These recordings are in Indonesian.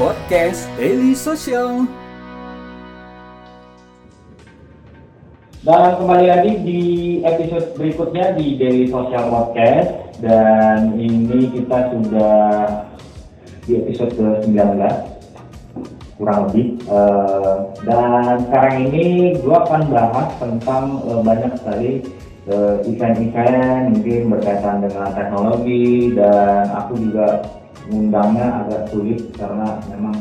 podcast Daily Social. Dan kembali lagi di episode berikutnya di Daily Social Podcast. Dan ini kita sudah di episode ke-19 kurang lebih. Uh, dan sekarang ini gue akan bahas tentang uh, banyak sekali uh, event-event mungkin berkaitan dengan teknologi. Dan aku juga undangnya agak sulit karena memang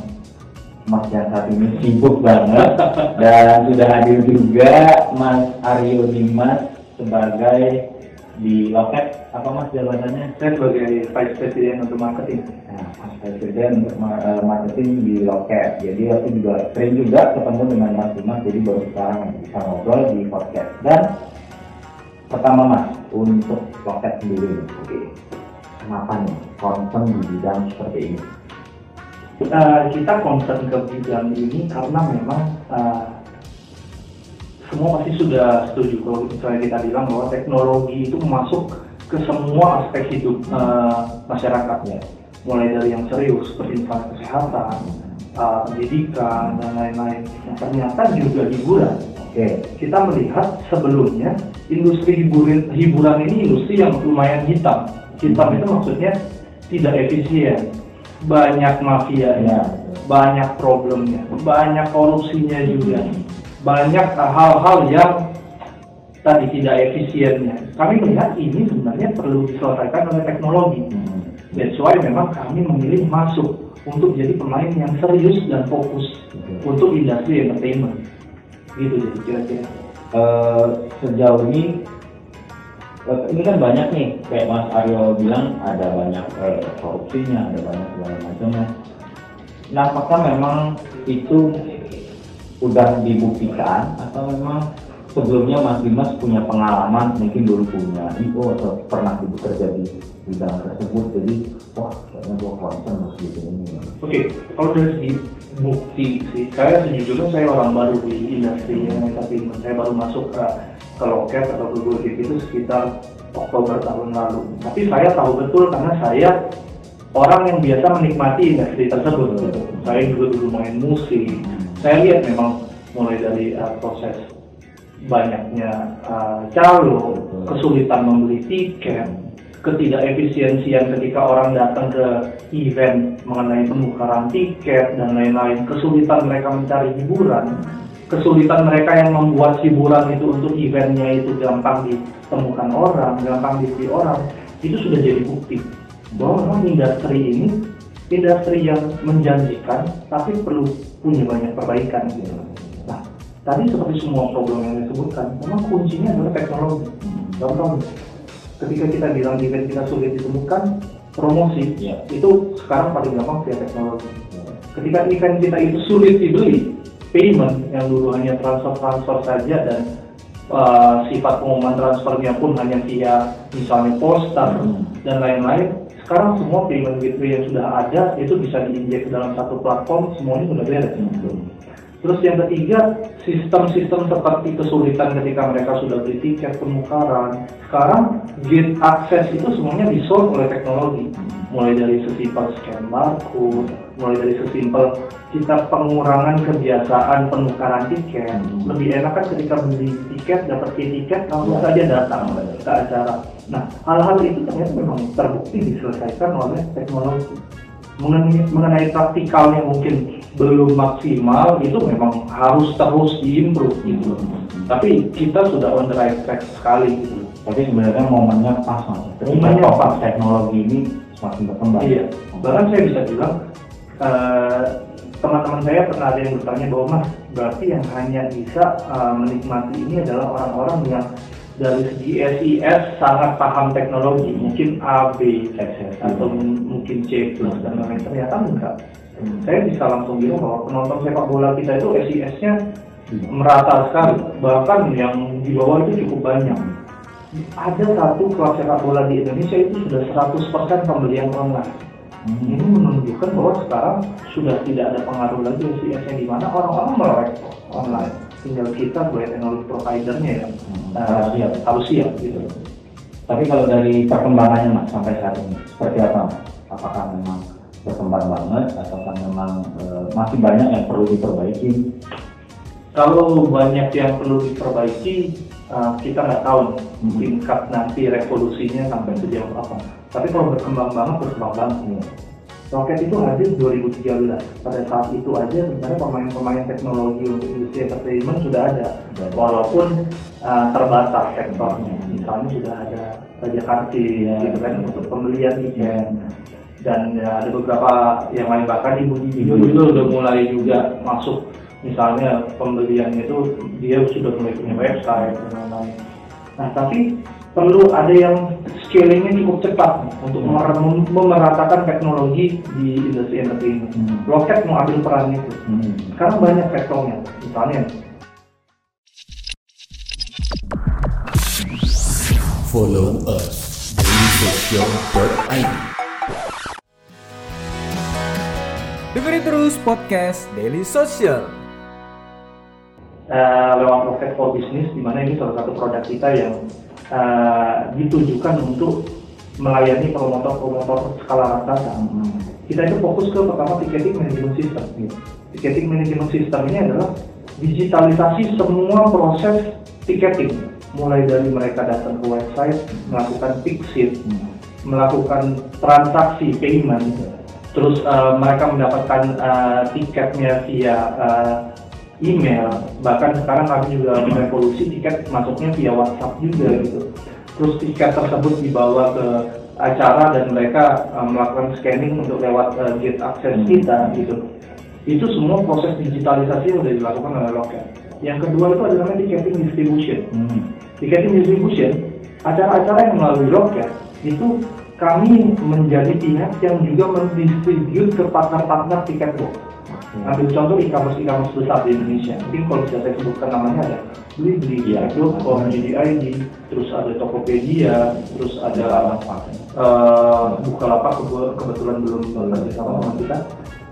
Mas yang saat ini sibuk banget dan sudah hadir juga Mas Aryo Dimas sebagai di Loket apa Mas jabatannya? Saya sebagai Vice President untuk marketing. Nah, Mas Presiden untuk eh, marketing di Loket. Jadi aku juga sering juga ketemu dengan Mas Dimas jadi baru sekarang bisa ngobrol di podcast. Dan pertama Mas untuk Loket sendiri, oke. Kenapa nih concern di bidang seperti ini? Uh, kita concern ke bidang ini karena memang uh, semua pasti sudah setuju kalau misalnya kita bilang bahwa teknologi itu masuk ke semua aspek hidup uh, masyarakat ya mulai dari yang serius seperti misalnya kesehatan, uh, pendidikan dan lain-lain. Nah, ternyata juga hiburan. Oke, kita melihat sebelumnya industri hiburan hiburan ini industri yang lumayan hitam. Hitam itu maksudnya tidak efisien banyak mafia ya, banyak problemnya, banyak korupsinya juga, banyak hal-hal yang tadi tidak efisiennya. Kami melihat ini sebenarnya perlu diselesaikan oleh teknologi. That's why memang kami memilih masuk untuk jadi pemain yang serius dan fokus untuk industri entertainment. Gitu jadi kira-kira. Uh, sejauh ini ini kan banyak nih kayak Mas Aryo bilang ada banyak eh, korupsinya ada banyak segala macamnya. Nah apakah memang itu udah dibuktikan atau memang sebelumnya Mas Dimas punya pengalaman mungkin dulu punya IO atau pernah bekerja di bidang tersebut jadi wah kayaknya gua concern mas gitu ini oke kalau dari segi bukti sih saya sejujurnya saya orang baru di industri tapi saya baru masuk ke ke loket atau ke Gojek itu sekitar Oktober tahun lalu. Tapi saya tahu betul karena saya orang yang biasa menikmati industri tersebut. Gitu. Saya juga dulu main musik. Saya lihat memang mulai dari uh, proses banyaknya uh, calo, kesulitan membeli tiket, ketidakefisiensian ketika orang datang ke event mengenai penukaran tiket dan lain-lain, kesulitan mereka mencari hiburan kesulitan mereka yang membuat hiburan itu untuk eventnya itu gampang ditemukan orang, gampang dibeli orang, itu sudah jadi bukti bahwa memang industri ini industri yang menjanjikan tapi perlu punya banyak perbaikan gitu. Nah, tadi seperti semua problem yang disebutkan, memang kuncinya adalah teknologi. Contoh, ketika kita bilang event kita sulit ditemukan, promosi ya. itu sekarang paling gampang via teknologi. Ketika event kita itu sulit dibeli, payment yang dulu hanya transfer-transfer saja dan uh, sifat pengumuman transfernya pun hanya via misalnya poster hmm. dan lain-lain. Sekarang semua payment gateway yang sudah ada itu bisa diinjek ke dalam satu platform, semuanya sudah beres. Hmm. Terus yang ketiga, sistem-sistem seperti kesulitan ketika mereka sudah beli tiket penukaran. Sekarang gate akses itu semuanya disolve oleh teknologi. Mulai dari sesimpel scan barcode, mulai dari sesimpel kita pengurangan kebiasaan penukaran tiket. Lebih enak kan ketika beli tiket, dapat tiket, langsung saja datang ke acara. Nah, hal-hal itu ternyata memang terbukti diselesaikan oleh teknologi mengenai, mengenai praktikalnya mungkin belum maksimal itu memang harus terus diimprove gitu. Tapi kita sudah on the right track sekali gitu. Tapi sebenarnya momennya pas mas. Momennya pas teknologi ini semakin berkembang. Iya. Bahkan saya bisa bilang uh, teman-teman saya pernah ada yang bertanya bahwa mas berarti yang hanya bisa uh, menikmati ini adalah orang-orang yang dari segi SIS sangat paham teknologi mungkin A B atau mungkin C plus dan lain-lain. Ternyata enggak. Hmm. saya bisa langsung bilang bahwa penonton sepak bola kita itu SIS-nya hmm. merata sekali. Bahkan yang di bawah itu cukup banyak. Ada satu klub sepak bola di Indonesia itu sudah 100% pembelian online hmm. ini menunjukkan bahwa sekarang sudah tidak ada pengaruh lagi SIS-nya di mana orang-orang melek online tinggal kita sebagai teknologi providernya ya hmm, uh, siap. harus siap gitu. Tapi kalau dari perkembangannya mas sampai saat ini seperti apa? Apakah memang berkembang banget atau kan memang eh, masih banyak yang perlu diperbaiki? Kalau banyak yang perlu diperbaiki, uh, kita nggak tahu Hmm. tingkat nanti revolusinya sampai sejauh apa. Tapi kalau berkembang banget, berkembang banget. Iya. Roket itu hadir 2013. Pada saat itu aja sebenarnya pemain-pemain teknologi untuk industri entertainment sudah ada. Walaupun uh, terbatas sektornya. Misalnya sudah ada Raja Karti Iya. gitu kan untuk pembelian Iya. tiket. Dan ya, ada beberapa yang lain bahkan di Budi Video Budi. itu udah mulai juga masuk misalnya pembelian itu dia sudah mulai punya website dan lain-lain. Nah tapi perlu ada yang scalingnya cukup cepat nih, untuk mem- memeratakan teknologi di industri entertainment. Hmm. Rocket mau ambil peran itu. Hmm. Sekarang banyak sektornya, misalnya Follow us dailysocial.id Dengerin terus podcast Daily Social. eh, lewat Rocket for Business, di mana ini salah satu produk kita yang eh, ditujukan untuk melayani promotor-promotor skala raksasa. Hmm. Kita itu fokus ke pertama ticketing management system. Ticketing management system ini adalah digitalisasi semua proses ticketing, mulai dari mereka datang ke website, melakukan fixit, Hmm. melakukan transaksi payment, terus eh, mereka mendapatkan eh, tiketnya via eh, email, bahkan sekarang kami juga merevolusi tiket masuknya via WhatsApp juga gitu. Terus tiket tersebut dibawa ke acara dan mereka eh, melakukan scanning untuk lewat eh, gate akses Hmm. kita gitu. Itu semua proses digitalisasi yang sudah dilakukan oleh Loket. Yang kedua itu adalah ticketing distribution Hmm. ticketing distribution, acara-acara yang melalui loket itu kami menjadi pihak yang juga mendistribute ke partner-partner tiket box. Ambil contoh e-commerce e-commerce besar di Indonesia. Mungkin kalau bisa saya sebutkan namanya ada Blibli, Iya. Tiket.com, JDID, terus ada Tokopedia, terus ada eh, Bukalapak kebe- kebetulan belum bekerja sama sama kita.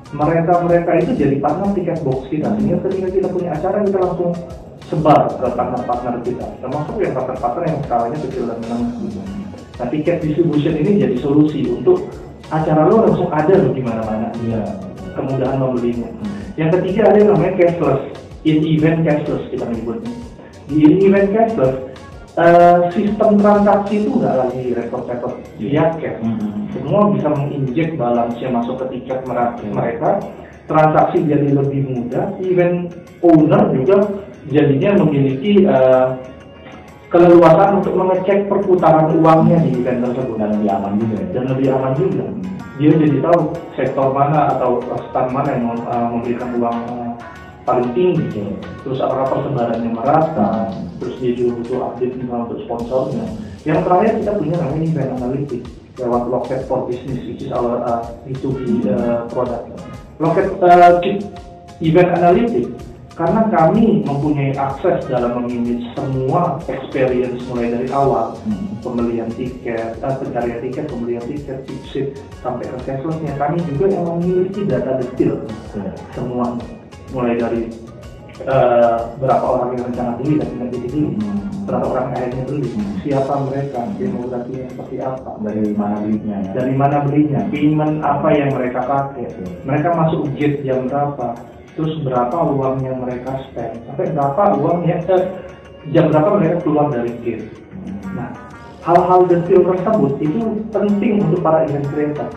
Mereka mereka itu jadi partner tiket box kita. Sehingga ketika kita punya acara kita langsung sebar ke partner-partner kita. Termasuk yang partner-partner yang skalanya kecil dan menengah. gitu. Nah tiket distribution ini jadi solusi untuk acara lo langsung ada loh di mana-mana. Iya. Kemudahan membelinya. Yang ketiga ada yang namanya cashless, in event cashless kita menyebutnya. Di in event cashless, eh, sistem transaksi itu nggak lagi repot-repot via cash. Hmm. Semua bisa menginjek balance yang masuk ke tiket mereka, Hmm. mereka. Transaksi jadi lebih mudah. Event owner juga jadinya memiliki eh, keleluasan untuk mengecek perputaran uangnya di event tersebut Dan lebih aman juga. dan lebih aman juga. Dia jadi tahu sektor mana atau stand mana yang uh, memberikan uang uh, paling tinggi. Terus apakah persebarannya merata. Terus dia juga butuh update misalnya untuk sponsornya. Yang terakhir kita punya namanya event analytics lewat Locket for Business, which is our uh, B2B uh, product. Locket uh, event analytics karena kami mempunyai akses dalam memanage semua experience mulai dari awal Hmm. pembelian tiket, eh, pencarian tiket, pembelian tiket, tiket sampai ke cashlessnya. Kami juga yang memiliki data detail Oke. semua, mulai dari eh, berapa orang yang rencana beli dan tidak jadi beli, Hmm. berapa orang akhirnya beli, Hmm. siapa mereka, demografinya seperti apa, Dari mana belinya ya? dari mana belinya, payment apa yang mereka pakai, mereka masuk gate jam berapa, terus berapa uang yang mereka spend, sampai berapa uang yang eh, jam berapa mereka keluar dari. Hmm. Nah, hal-hal detail tersebut itu penting untuk para event creator.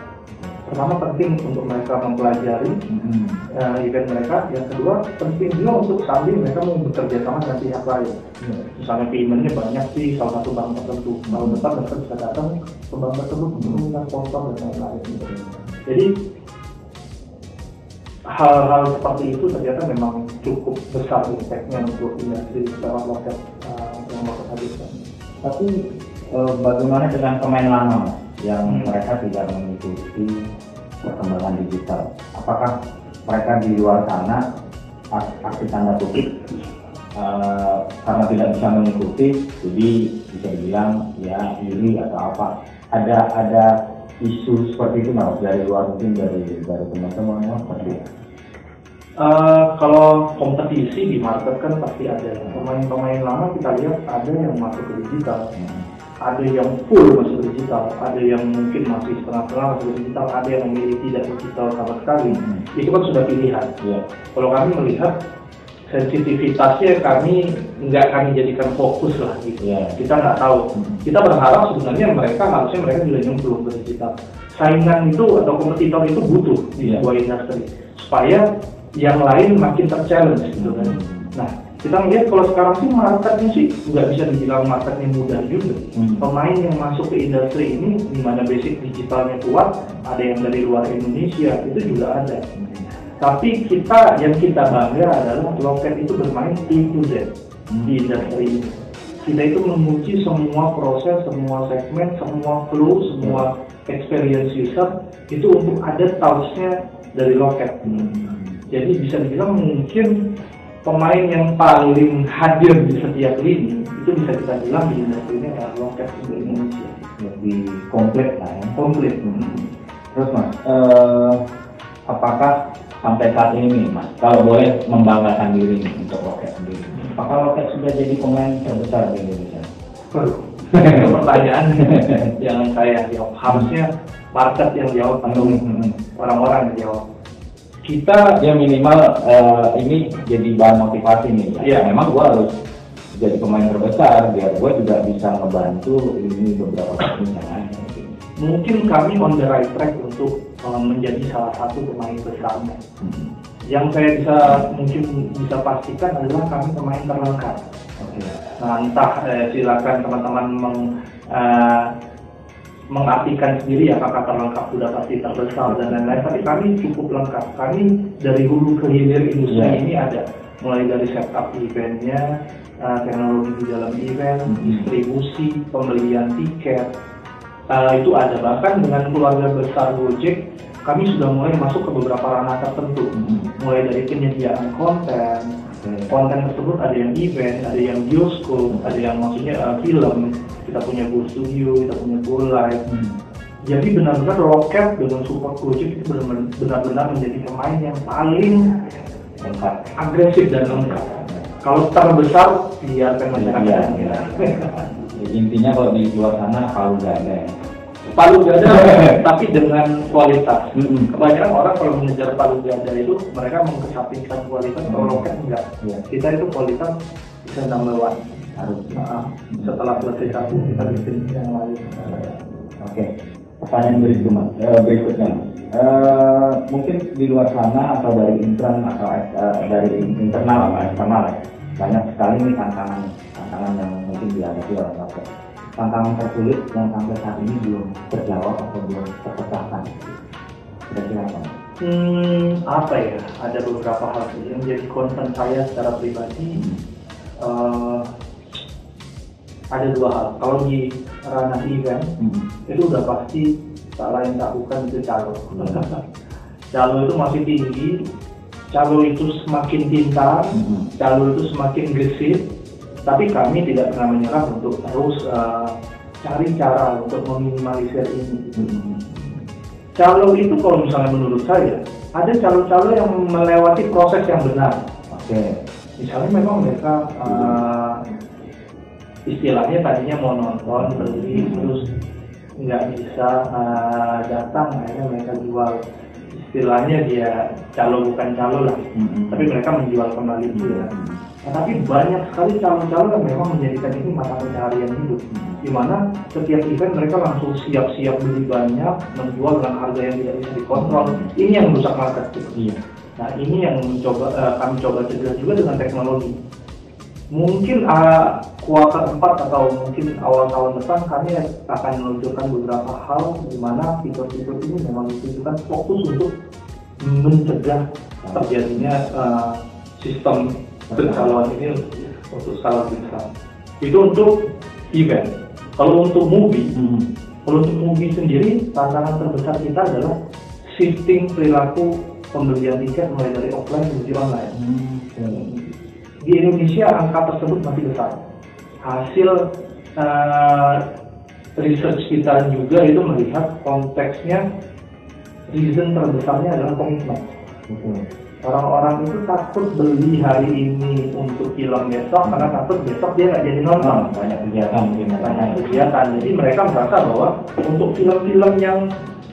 Pertama penting untuk mereka mempelajari Hmm. eh, event mereka. Yang kedua penting juga untuk sambil mereka mau bekerja sama dengan pihak lain. Misalnya paymentnya banyak sih salah satu bank tertentu. Tahun depan mereka bisa datang ke bank tersebut untuk meminta sponsor dan lain-lain. Jadi hal-hal seperti itu ternyata memang cukup besar impactnya untuk industri lewat loket eh, yang loket hadirkan. Tapi eh, bagaimana dengan pemain lama yang Hmm. mereka tidak mengikuti perkembangan digital? Apakah mereka di luar sana ak- arti tanda kutip eh, karena tidak bisa mengikuti, jadi bisa dibilang ya iri atau apa? Ada ada isu seperti itu mas dari luar mungkin dari dari teman-teman seperti itu. Eh, kalau kompetisi di market kan pasti ada pemain-pemain lama kita lihat ada yang masuk ke digital Hmm. ada yang full masuk digital, ada yang mungkin masih setengah-setengah masuk digital, ada yang memilih tidak digital sama sekali. Hmm. Itu kan sudah pilihan. Iya. Kalau kami melihat sensitivitasnya kami nggak kami jadikan fokus lah gitu. Iya. Kita nggak tahu. Hmm. Kita berharap sebenarnya mereka harusnya mereka juga nyemplung ke digital. Saingan itu atau kompetitor itu butuh di Iya. sebuah industri supaya yang lain makin terchallenge gitu kan. Hmm. Nah kita melihat kalau sekarang sih marketnya sih nggak bisa dibilang marketnya mudah juga. Hmm. Pemain yang masuk ke industri ini di mana basic digitalnya kuat, ada yang dari luar Indonesia itu juga ada. Tapi kita yang kita bangga adalah Loket itu bermain to Z di industri ini. Kita itu menguji semua proses, semua segmen, semua flow, semua experience user itu untuk ada touch-nya dari Loket. Hmm. Jadi bisa dibilang mungkin pemain yang paling hadir di setiap lini itu bisa kita bilang di industri ini adalah Loket untuk Indonesia. Lebih komplit lah ya. Komplit. Terus mas, eh, apakah sampai saat ini nih mas, kalau boleh membanggakan diri nih untuk Roket sendiri, apakah Roket sudah jadi pemain terbesar di Indonesia? Itu pertanyaan yang saya jawab. Harusnya market yang jawab atau Hmm. orang-orang yang jawab. Kita ya minimal eh, ini jadi bahan motivasi nih. Ya, Iya. memang gua harus jadi pemain terbesar biar gue juga bisa ngebantu ini beberapa pertandingan. Mungkin kami on the right track untuk um, menjadi salah satu pemain besarnya. Hmm. Yang saya bisa mungkin bisa pastikan adalah kami pemain terlengkap. Oke. Nah, entah eh, silakan teman-teman meng, eh, mengartikan sendiri apakah terlengkap sudah pasti terbesar dan lain-lain. Tapi kami cukup lengkap. Kami dari hulu ke hilir industri Iya. ini ada, mulai dari setup eventnya, eh, teknologi di dalam event, Mhm. distribusi, pembelian tiket, eh, itu ada. Bahkan dengan keluarga besar Gojek, kami sudah mulai masuk ke beberapa ranah tertentu, Hmm. mulai dari penyediaan konten, Konten tersebut ada yang event, ada yang bioskop, ada yang maksudnya uh, film, kita punya Go Studio, kita punya Go Live. Hmm. Jadi benar-benar Rocket dengan support Gojek itu benar- benar-benar menjadi pemain yang paling Lengkap. agresif dan lengkap. Kalau terbesar, biarkan masyarakat yang mengira. Ya, intinya kalau di luar sana kalau nggak ada ya. Palu gada, tapi dengan kualitas. Kebanyakan orang kalau mengejar palu gada itu mereka mengesampingkan kualitas, kalau Hmm. Rocket enggak. Iya. Kita itu kualitas bisa number one. Harus. Nah, setelah selesai satu kita bikin yang lain. Oke. Pertanyaan berikutnya, Mas. Eh, berikutnya. Eh, mungkin di luar sana atau dari intern atau eh, dari internal atau eksternal ya, banyak sekali nih tantangan tantangan yang mungkin dihadapi oleh Rocket. Tantangan tersulit yang sampai saat ini belum terjawab atau belum terpecahkan. Kira-kira apa? Hmm, apa ya? Ada beberapa hal sih yang jadi concern saya secara pribadi. eh, ada dua hal. Kalau di ranah event Hmm. itu udah pasti tak lain tak bukan itu calo. calo itu masih tinggi, calo itu semakin pintar, Hmm. calo itu semakin gesit. Tapi kami tidak pernah menyerah untuk terus eh, cari cara untuk meminimalisir ini. Hmm. Calo itu kalau misalnya menurut saya ada calo-calo yang melewati proses yang benar. Oke. Misalnya memang mereka uh, istilahnya tadinya mau nonton beli terus nggak bisa uh, datang akhirnya mereka jual. Istilahnya dia calo bukan calo lah, Hmm. tapi mereka menjual kembali juga. Hmm. Nah, tapi banyak sekali calo-calo yang memang menjadikan ini mata pencaharian hidup di mana setiap event mereka langsung siap-siap beli banyak menjual dengan harga yang tidak bisa dikontrol ini yang merusak market gitu. Iya. nah ini yang mencoba eh, kami coba cegah juga dengan teknologi mungkin uh, kuartal 4 atau mungkin awal tahun depan kami akan menunjukkan beberapa hal di mana fitur-fitur ini memang ditujukan fokus untuk mencegah terjadinya eh, sistem pencalonan ini untuk skala besar. Itu untuk event. Kalau untuk movie, Hmm. kalau untuk movie sendiri tantangan terbesar kita adalah shifting perilaku pembelian tiket mulai dari offline menuju online. Hmm. Di Indonesia angka tersebut masih besar. Hasil eh, research kita juga itu melihat konteksnya reason terbesarnya adalah komitmen. Betul. Orang-orang itu takut beli hari ini untuk film besok karena takut besok dia nggak jadi nonton Oh, banyak kegiatan mungkin ya. banyak kegiatan jadi mereka merasa bahwa untuk film-film yang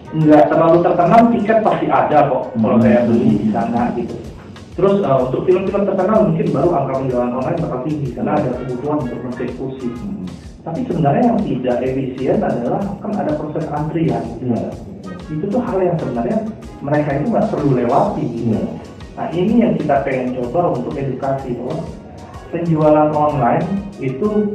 nggak terlalu terkenal tiket pasti ada kok kalau Hmm. saya beli di sana gitu terus eh, untuk film-film terkenal mungkin baru angka penjualan online bakal tinggi karena ada kebutuhan untuk mengeksekusi Hmm. tapi sebenarnya yang tidak efisien adalah kan ada proses antrian Iya. itu tuh hal yang sebenarnya mereka itu nggak perlu lewati gitu. Iya. Nah ini yang kita pengen coba untuk edukasi bahwa penjualan online itu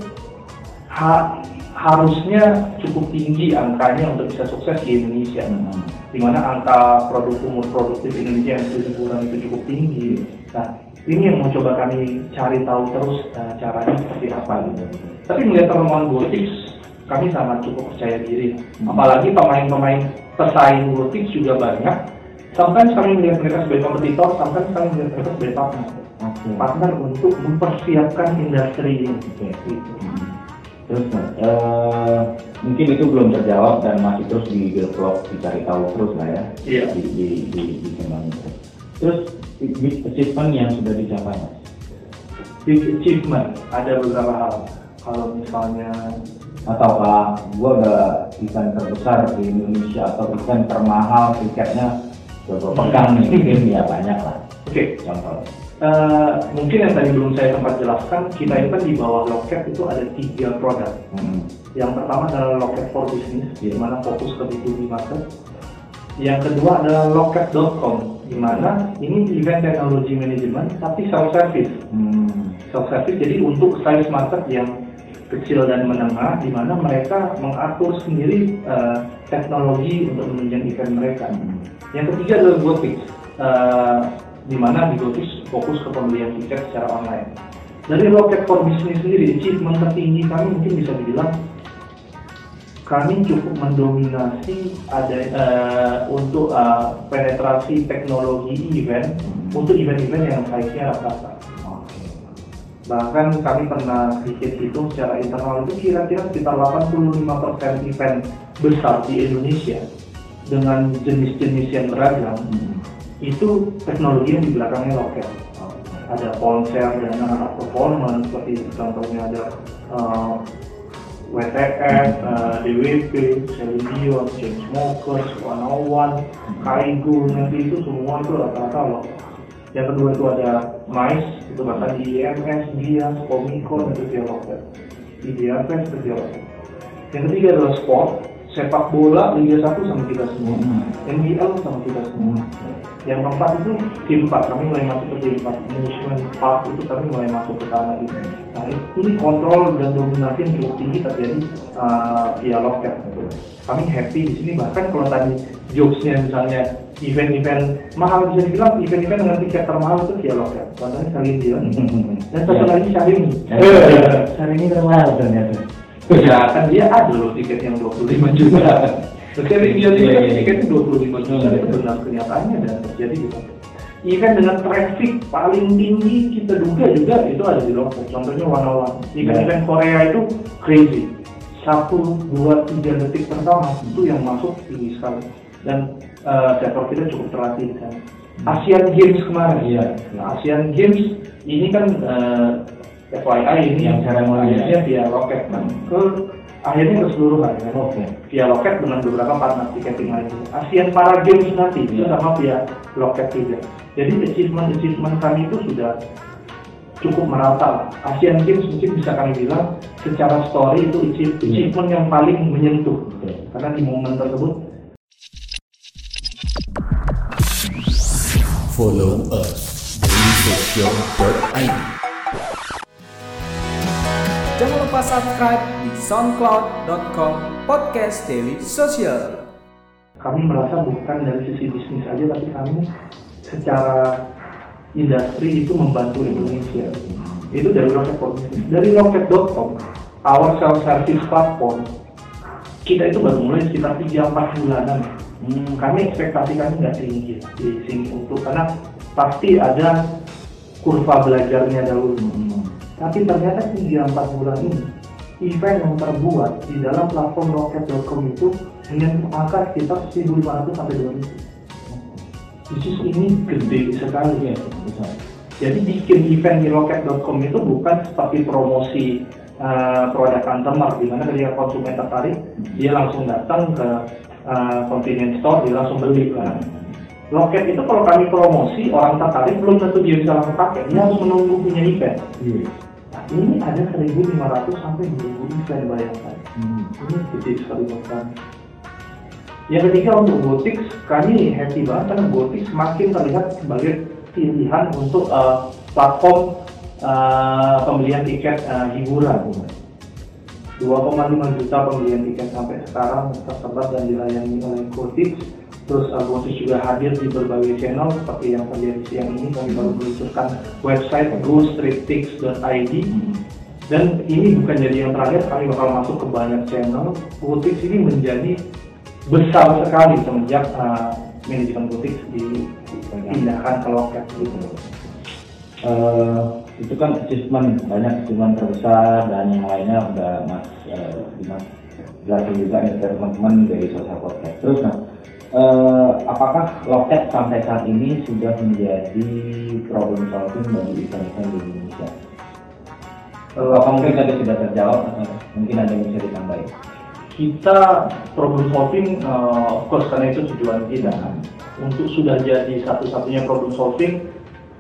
ha- harusnya cukup tinggi angkanya untuk bisa sukses di Indonesia. Hmm. Di mana angka produk umur produktif Indonesia yang sudah kurang itu cukup tinggi. Nah ini yang mau coba kami cari tahu terus eh, caranya seperti apa gitu. Tapi melihat teman Gotics, kami sangat cukup percaya diri. Hmm. Apalagi pemain-pemain pesaing Gotics juga banyak. Sometimes kami melihat mereka sebagai kompetitor, sometimes kami melihat mereka sebagai partner. Oke. Partner untuk mempersiapkan industri ini. Oke. Gitu. Hmm. Terus eh, mungkin itu belum terjawab dan masih terus digeplok dicari tahu terus lah ya Iya. di di di, di itu. Terus big achievement yang sudah dicapai mas. Big achievement, ada beberapa hal. Kalau misalnya Ataukah gua udah event terbesar di Indonesia atau event termahal tiketnya pegang nih mungkin ya banyak lah Oke, contoh. eh, mungkin yang tadi belum saya sempat jelaskan, kita itu kan di bawah loket itu ada tiga produk. Hmm. Yang pertama adalah loket for business, di Iya. mana fokus ke B2B market. Yang kedua adalah loket.com, di mana ini event technology management tapi self service. Hmm. Self service jadi untuk size market yang kecil dan menengah, di mana mereka mengatur sendiri eh, teknologi untuk menunjang event mereka. Yang ketiga adalah GoTix, eh, di mana di GoTix fokus ke pembelian tiket secara online. Dari loket for business sendiri, achievement tertinggi kami mungkin bisa dibilang kami cukup mendominasi ada eh, untuk eh, penetrasi teknologi event untuk event-event yang size-nya rata-rata. Bahkan kami pernah sedikit hitung secara internal itu kira-kira sekitar 85% event besar di Indonesia dengan jenis-jenis yang beragam Hmm. itu teknologi yang di belakangnya lokal. Ada konser dan anak performance seperti contohnya ada eh, WTF, eh, DWP, Celine Dion, Chainsmokers, 101, Kaigo, nanti itu semua itu rata-rata lokal. Yang kedua itu ada MICE, itu bahkan di IMS, dia, Komikon, itu dia lokal. Di DFS, itu dia lokal. Yang ketiga adalah sport, sepak bola, Liga 1 sama kita semua. Hmm. NBL sama kita semua. Yang keempat itu tim 4, kami mulai masuk ke tim 4. Management Park itu kami mulai masuk ke sana gitu. Nah ini kontrol dan dominasi yang cukup tinggi terjadi uh, via loket. Gitu. Kami happy di sini bahkan kalau tadi jokesnya misalnya event-event mahal bisa dibilang event-event dengan tiket termahal itu via loket. Contohnya Saling Dion. Dan satu lagi Syahrini. Ini termahal ternyata. Ya kan dia ada loh tiket yang 25 juta. Dia Iya, kan iya. tiketnya 25 juta Hmm. itu benar kenyataannya dan terjadi gitu. Event dengan traffic paling tinggi kita duga juga itu ada di lokal. Contohnya One on One. Event-event Korea itu crazy. Satu, dua, tiga detik pertama itu yang masuk tinggi sekali. Dan eh, sektor kita cukup terlatih sana. Asian Games kemarin. Iya. Nah, Asian Games ini kan eh, FYI ini Yang seremoni akhirnya via loket kan ke akhirnya keseluruhan kan Oke. via loket dengan beberapa partner tiketing lainnya. Asian Para Games nanti itu Iya. sama via loket juga. Jadi achievement achievement kami itu sudah cukup merata. Asian Games mungkin bisa kami bilang secara story itu Iya. achievement yang paling menyentuh karena di momen tersebut Follow us. dailysocial.id Jangan lupa subscribe di soundcloud.com podcast daily social. kami merasa bukan dari sisi bisnis aja tapi kami secara industri itu membantu Indonesia. Itu dari Rocket for Business dari Rocket.com our self service platform kita itu baru mulai sekitar 3-4 bulanan Hmm. kami ekspektasi kami nggak tinggi di sini untuk karena pasti ada kurva belajarnya dahulu Hmm. tapi ternyata 3-4 bulan ini event yang terbuat di dalam platform rocket.com itu dengan angka sekitar 1.500 sampai 2.000 bisnis ini gede sekali besar. jadi bikin event di rocket.com itu bukan seperti promosi uh, produk customer di mana ketika konsumen tertarik dia langsung datang ke uh, convenience store dia langsung beli kan. Loket itu kalau kami promosi orang tertarik belum tentu dia bisa langsung pakai dia harus menunggu punya event. Iya. Nah, ini ada 1.500 sampai 2.000 event bayangkan. Hmm. Ini gede sekali buat kami. Yang ketiga untuk Gotix, kami happy banget karena Gotix makin terlihat sebagai pilihan untuk uh, platform uh, pembelian tiket uh, hiburan. 2,5 juta pembelian tiket sampai sekarang tersebar dan dilayani oleh Gotix. Terus uh, Gotix juga hadir di berbagai channel seperti yang terlihat siang ini kami baru meluncurkan website gostreettix.id dan ini bukan jadi yang terakhir kami bakal masuk ke banyak channel Gotix ini menjadi besar sekali semenjak uh, manajemen Gotix dipindahkan ke loket gitu. Eh, itu kan achievement banyak achievement terbesar dan yang lainnya udah mas Dimas jelasin juga nih teman-teman dari sosial podcast. Terus nah eh, apakah loket sampai saat ini sudah menjadi problem solving bagi event-event di Indonesia? Uh, mungkin tadi sudah terjawab atau mungkin ada yang bisa ditambahin? Kita problem solving uh, of course karena itu tujuan kita. Untuk sudah jadi satu-satunya problem solving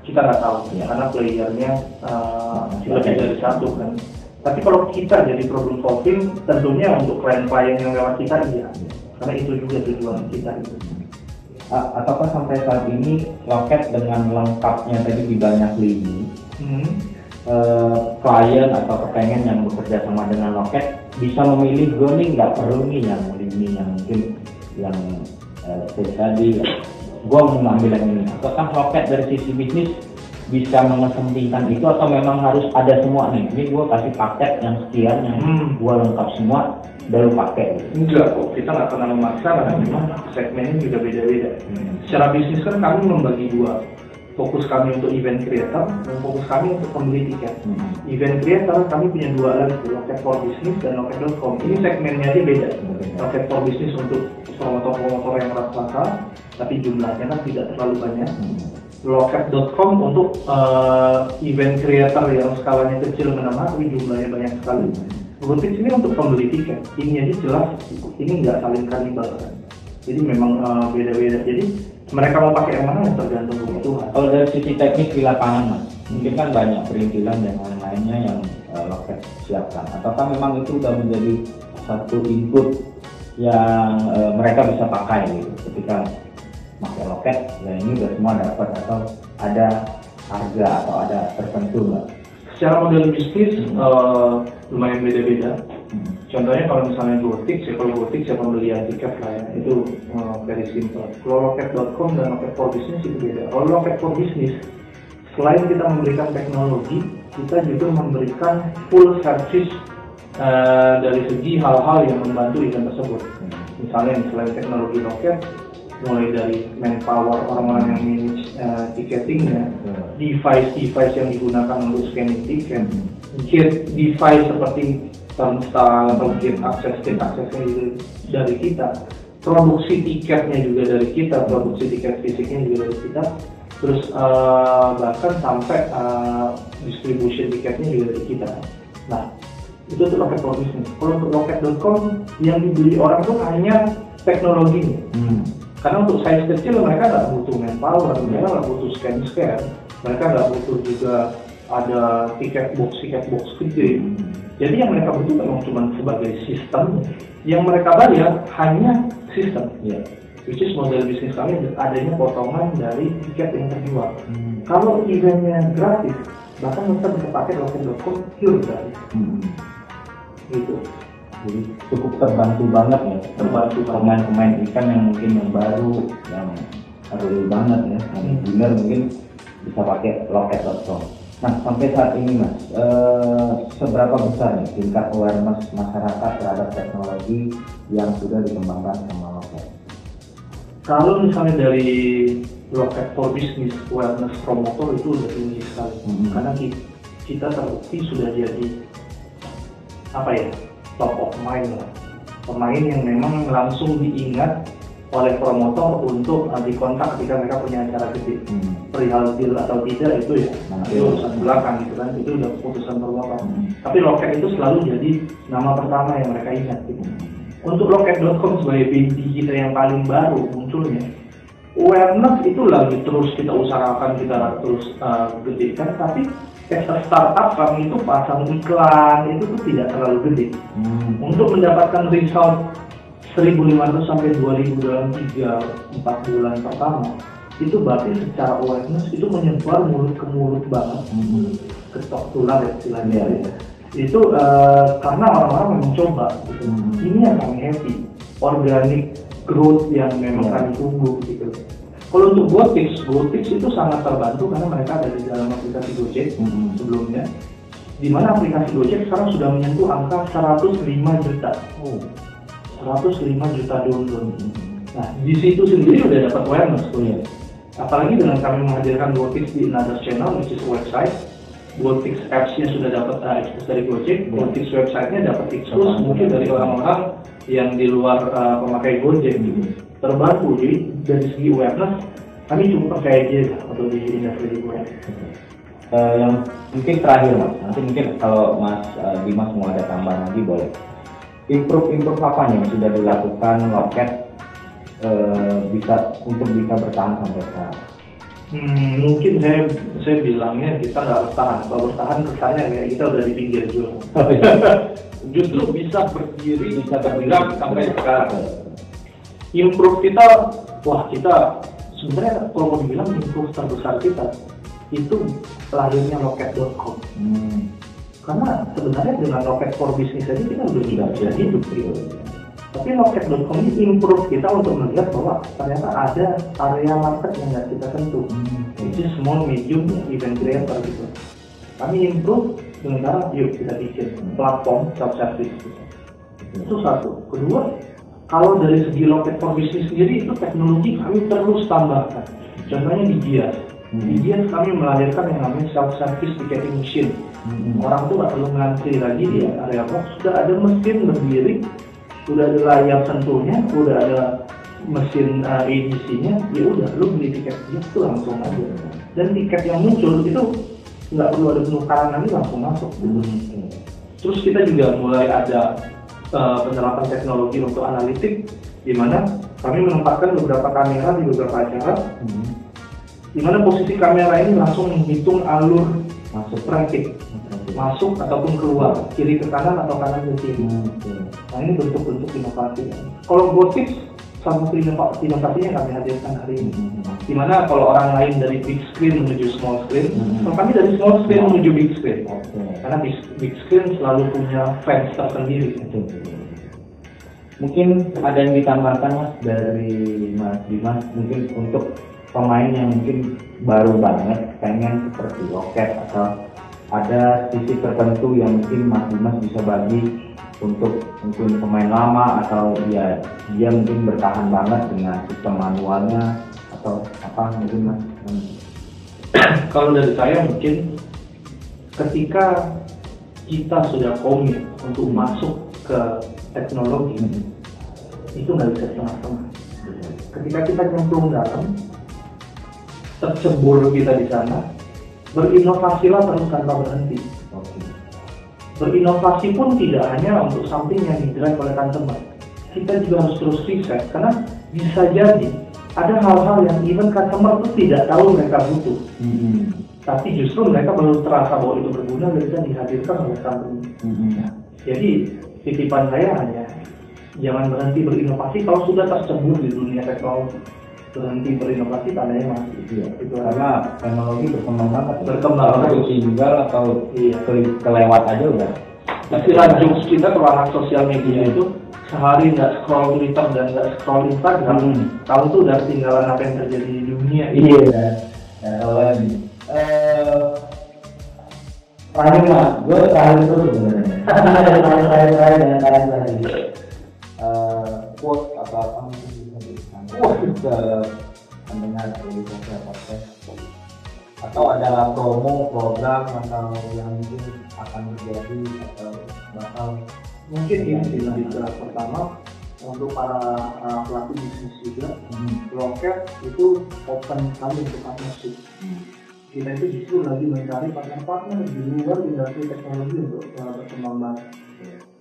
kita nggak tahu Ya. karena playernya uh, lebih dari satu kan tapi kalau kita jadi problem solving tentunya untuk klien-klien yang lewat kita iya karena itu juga tujuan kita itu A- ataukah sampai saat ini loket dengan lengkapnya tadi di banyak lini hmm. eh, klien atau kepengen yang bekerja sama dengan loket bisa memilih gue nih nggak perlu nih yang lini yang mungkin yang eh, seperti tadi gue mau ngambil yang ini. Apakah loket dari sisi bisnis bisa mengesampingkan itu atau memang harus ada semua nih? Ini gue kasih paket yang sekian yang Hmm. gue lengkap semua baru pakai. Enggak kok kita nggak pernah memaksa karena memang segmennya juga beda-beda. Hmm. secara bisnis kan kami membagi dua fokus kami untuk event creator dan fokus kami untuk pembeli tiket Hmm. event creator kami punya dua lagi loket for business dan loket.com ini segmennya aja beda Berbeda. loket for business untuk promotor-promotor yang rata-rata tapi jumlahnya kan tidak terlalu banyak Hmm. loket.com untuk uh, event creator yang skalanya kecil menengah tapi jumlahnya banyak sekali Gotix ini untuk pembeli tiket ini aja jelas ini nggak saling kanibal kan jadi memang uh, beda-beda jadi mereka mau pakai yang mana tergantung kebutuhan Kalau dari sisi teknis di lapangan mas, mungkin kan banyak perintilan dan lain-lainnya yang eh, loket siapkan. Ataukah memang itu sudah menjadi satu input yang eh, mereka bisa pakai gitu ketika pakai loket, ya ini udah semua dapat atau ada harga atau ada tertentu nggak? secara model bisnis uh, lumayan beda-beda Hmm. Contohnya kalau misalnya Gotix, ya kalau Gotix ya pembelian tiket lah ya, itu uh, very simple. Kalau Loket.com dan Loket for Business itu beda. Kalau Loket for Business, selain kita memberikan teknologi, kita juga memberikan full service uh, dari segi hal-hal yang membantu event tersebut. Misalnya selain teknologi Loket, mulai dari manpower orang-orang yang manage uh, ticketingnya, device-device yang digunakan untuk scanning tiket, gate device seperti gate access, gate accessnya juga dari kita, produksi tiketnya juga dari kita, produksi tiket fisiknya juga dari kita, terus eh, bahkan sampai eh, distribution tiketnya juga dari kita. Nah, itu untuk loket business. Kalau untuk loket.com yang dibeli orang tuh hanya teknologinya. Hmm. Karena untuk size kecil mereka nggak butuh manpower, mereka nggak butuh scan scan, mereka nggak butuh juga ada tiket box tiket box gede. Jadi yang mereka butuh memang cuma sebagai sistem, yang mereka bayar hanya sistem. Iya. Which is model bisnis kami adanya potongan dari tiket yang terjual. Hmm. Kalau eventnya gratis, bahkan kita bisa pakai loket.com pure gratis. Hmm. Gitu. Jadi cukup terbantu banget ya. Terbantu pemain-pemain ikan yang mungkin yang baru, yang early banget ya, yang Hmm. beginner mungkin bisa pakai loket.com. Nah sampai saat ini mas, eh, seberapa besar nih tingkat awareness masyarakat terhadap teknologi yang sudah dikembangkan sama loket? Kalau misalnya dari loket for business wellness promotor itu udah tinggi sekali Mhm. karena ki- kita terbukti sudah jadi apa ya top of mind lah pemain yang memang langsung diingat oleh promotor untuk uh, dikontak ketika mereka punya acara gede Hmm. perihal deal atau tidak itu ya Nanti. itu urusan belakang gitu kan itu udah keputusan promotor Hmm. tapi loket itu selalu jadi nama pertama yang mereka ingat gitu untuk loket.com sebagai baby kita yang paling baru munculnya awareness itu lagi terus kita usahakan kita terus uh, gedekan tapi as a startup kami itu pasang iklan itu tuh tidak terlalu gede Hmm. untuk mendapatkan result 1500 sampai 2000 dalam 3 4 bulan pertama itu berarti secara awareness itu menyebar mulut ke mulut banget Hmm. ketok tular ya istilahnya Iya, iya. itu eh, karena orang-orang mencoba gitu. Hmm. ini yang kami happy organic growth yang memang Iya. kami tunggu gitu kalau untuk Gotix, Gotix itu sangat terbantu karena mereka ada di dalam aplikasi Gojek Hmm. sebelumnya di mana aplikasi Gojek sekarang sudah menyentuh angka 105 juta Oh. 105 juta download nah di situ sendiri udah dapat awareness tuh ya apalagi dengan kami menghadirkan Gotix di another channel which is website Gotix apps-nya sudah dapat uh, eksklusif dari Gojek, Ya. Gotix website-nya dapat Terbantu. mungkin dari orang-orang yang di luar uh, pemakai Gojek gitu. Terbantu, jadi dari segi awareness kami cukup percaya lah untuk di industri di gue. Eh, yang mungkin terakhir mas, nanti mungkin kalau mas eh, Dimas mau ada tambahan lagi boleh. Improve improve apa nih yang sudah dilakukan loket eh, bisa untuk bisa bertahan sampai sekarang? Hmm, mungkin saya saya bilangnya kita nggak bertahan. Kalau bertahan kesannya kayak kita udah di pinggir jurang. Justru bisa berdiri, Bisa bergerak berdiri. sampai sekarang. Improve kita, wah kita sebenarnya kalau mau dibilang improve terbesar kita itu lahirnya loket.com. Hmm. Karena sebenarnya dengan loket for business aja kita udah tidak bisa hidup gitu. Tapi loket.com ini improve kita untuk melihat bahwa ternyata ada area market yang nggak kita sentuh. Which is small, medium, event creator gitu. Kami improve dengan cara yuk kita bikin platform self service. Itu satu. Kedua, kalau dari segi loket for business sendiri itu teknologi kami terus tambahkan. Contohnya di Gias. Di Gias kami melahirkan yang namanya self service ticketing machine. Hmm. Orang tuh nggak perlu ngantri lagi di area box, sudah ada mesin berdiri, sudah ada layar sentuhnya, sudah ada mesin uh, edisinya, ya udah lu beli tiket dia tuh langsung aja. Dan tiket yang muncul itu nggak perlu ada penukaran lagi langsung masuk. Hmm. Terus kita juga mulai ada uh, penerapan teknologi untuk analitik, di mana kami menempatkan beberapa kamera di beberapa acara, Hmm. di mana posisi kamera ini langsung menghitung alur Masuk. traffic masuk ataupun keluar kiri ke kanan atau kanan ke kiri. Hmm. Nah ini bentuk-bentuk inovasi. Kalau Gotix salah satu inova- inovasinya yang kami hadirkan hari ini. Hmm. Di mana kalau orang lain dari big screen menuju small screen, Hmm. kalau kami dari small screen menuju big screen. Oke. Karena big, big screen selalu punya fans tersendiri. Mungkin ada yang ditambahkan mas dari Mas Dimas mungkin untuk pemain yang mungkin baru banget pengen seperti loket atau ada sisi tertentu yang mungkin Mas Dimas bisa bagi untuk mungkin pemain lama atau ya dia mungkin bertahan banget dengan sistem manualnya atau apa mungkin Mas. Kalau dari saya mungkin ketika kita sudah komit untuk masuk ke teknologi, Hmm. itu nggak bisa setengah-setengah. Ketika kita nyemplung dalam, tercebur kita di sana, berinovasilah terus tanpa berhenti. Berinovasi pun tidak hanya untuk something yang didrive oleh customer. Kita juga harus terus riset karena bisa jadi ada hal-hal yang even customer itu tidak tahu mereka butuh. Hmm. Tapi justru mereka baru terasa bahwa itu berguna ketika dihadirkan oleh company. Hmm. Jadi titipan saya hanya jangan berhenti berinovasi kalau sudah tercebur di dunia teknologi. Berhenti berinovasi tandanya mati. Iya, Itu karena teknologi berkembang banget. Berkembang terus. tinggal atau Iya. ke- kelewat aja udah. istilah jokes kita kalau anak sosial media itu sehari nggak scroll Twitter dan nggak scroll Instagram, Hmm. kamu tuh udah ketinggalan apa yang terjadi di dunia. Iya. Ya, kalau. Eh, terakhir mas, gue terakhir dulu sebenarnya. Terakhir, terakhir, terakhir, terakhir, dan terakhir. Eh, quote atau apa ke pendengar dari sosial podcast. Atau ada promo program atau yang mungkin akan terjadi atau bakal Mungkin ini sih lebih ke pertama untuk para uh, pelaku bisnis juga Hmm. loket itu open sekali untuk partnership. Kita itu justru lagi mencari partner-partner di luar industri teknologi untuk uh, berkembang. Banget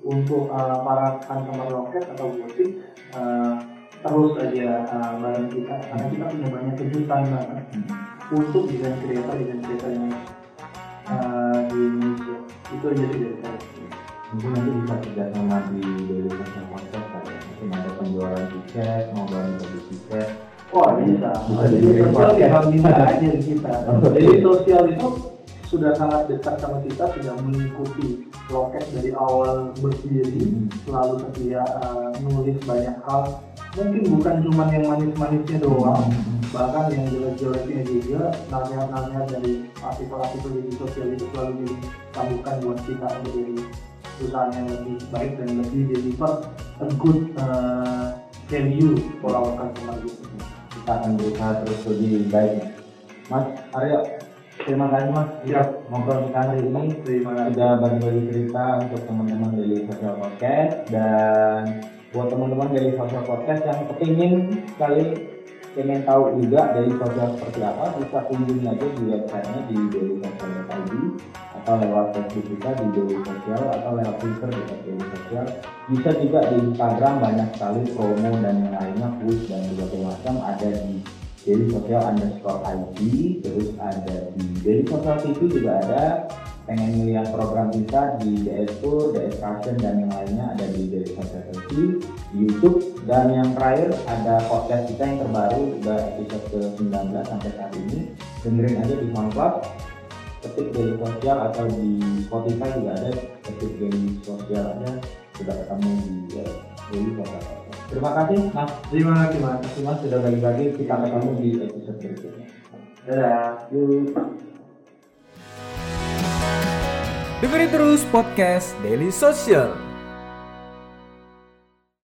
untuk uh, para customer loket atau boutique uh, terus aja uh, bareng kita karena kita punya banyak kejutan banget untuk desain creator desain creator yang uh, di Indonesia itu aja sih dari saya mungkin nanti bisa kerjasama di Daily Social Podcast kali ya mungkin ada penjualan tiket mau bagi tiket Wah bisa. Bisa Jadi sosial tinggal bisa aja di kita. Jadi sosial itu sudah sangat dekat sama kita, sudah mengikuti loket dari awal berdiri, Hmm. selalu setia uh, nulis banyak hal. Mungkin bukan cuma yang manis-manisnya doang, bahkan yang jelek-jeleknya juga nasihat-nasihat dari artikel-artikel di sosial itu selalu ditambahkan buat kita untuk jadi perusahaan yang lebih baik dan lebih deliver a good uh, value for our customer gitu. kita akan berusaha terus lebih baik Mas Aryo terima kasih Mas Siap. ngobrol kita hari ini Terima kasih. sudah bagi-bagi cerita untuk teman-teman dari Social Podcast dan buat teman-teman dari Social Podcast yang kepingin sekali pengen tahu juga dari sosial seperti apa bisa kunjungi aja di websitenya di dailysocial.id atau lewat Facebook kita di Daily Social atau lewat Twitter di Daily Social. Bisa juga di Instagram banyak sekali promo dan yang lainnya push dan berbagai macam ada di Daily Social underscore ID terus ada di Daily Social TV juga ada pengen melihat program kita di DS Tour, DS Fashion dan yang lainnya ada di Social TV di YouTube dan yang terakhir ada podcast kita yang terbaru udah episode ke-19 sampai saat ini dengerin aja di SoundCloud ketik Daily Sosial atau di Spotify juga ada ketik Daily Sosial aja sudah ketemu di uh, Daily Sosial terima kasih Mas Terima kasih mas. Terima kasih Mas sudah bagi-bagi kita ketemu di episode berikutnya Dadah. Yuk. Dengerin terus podcast Daily Social.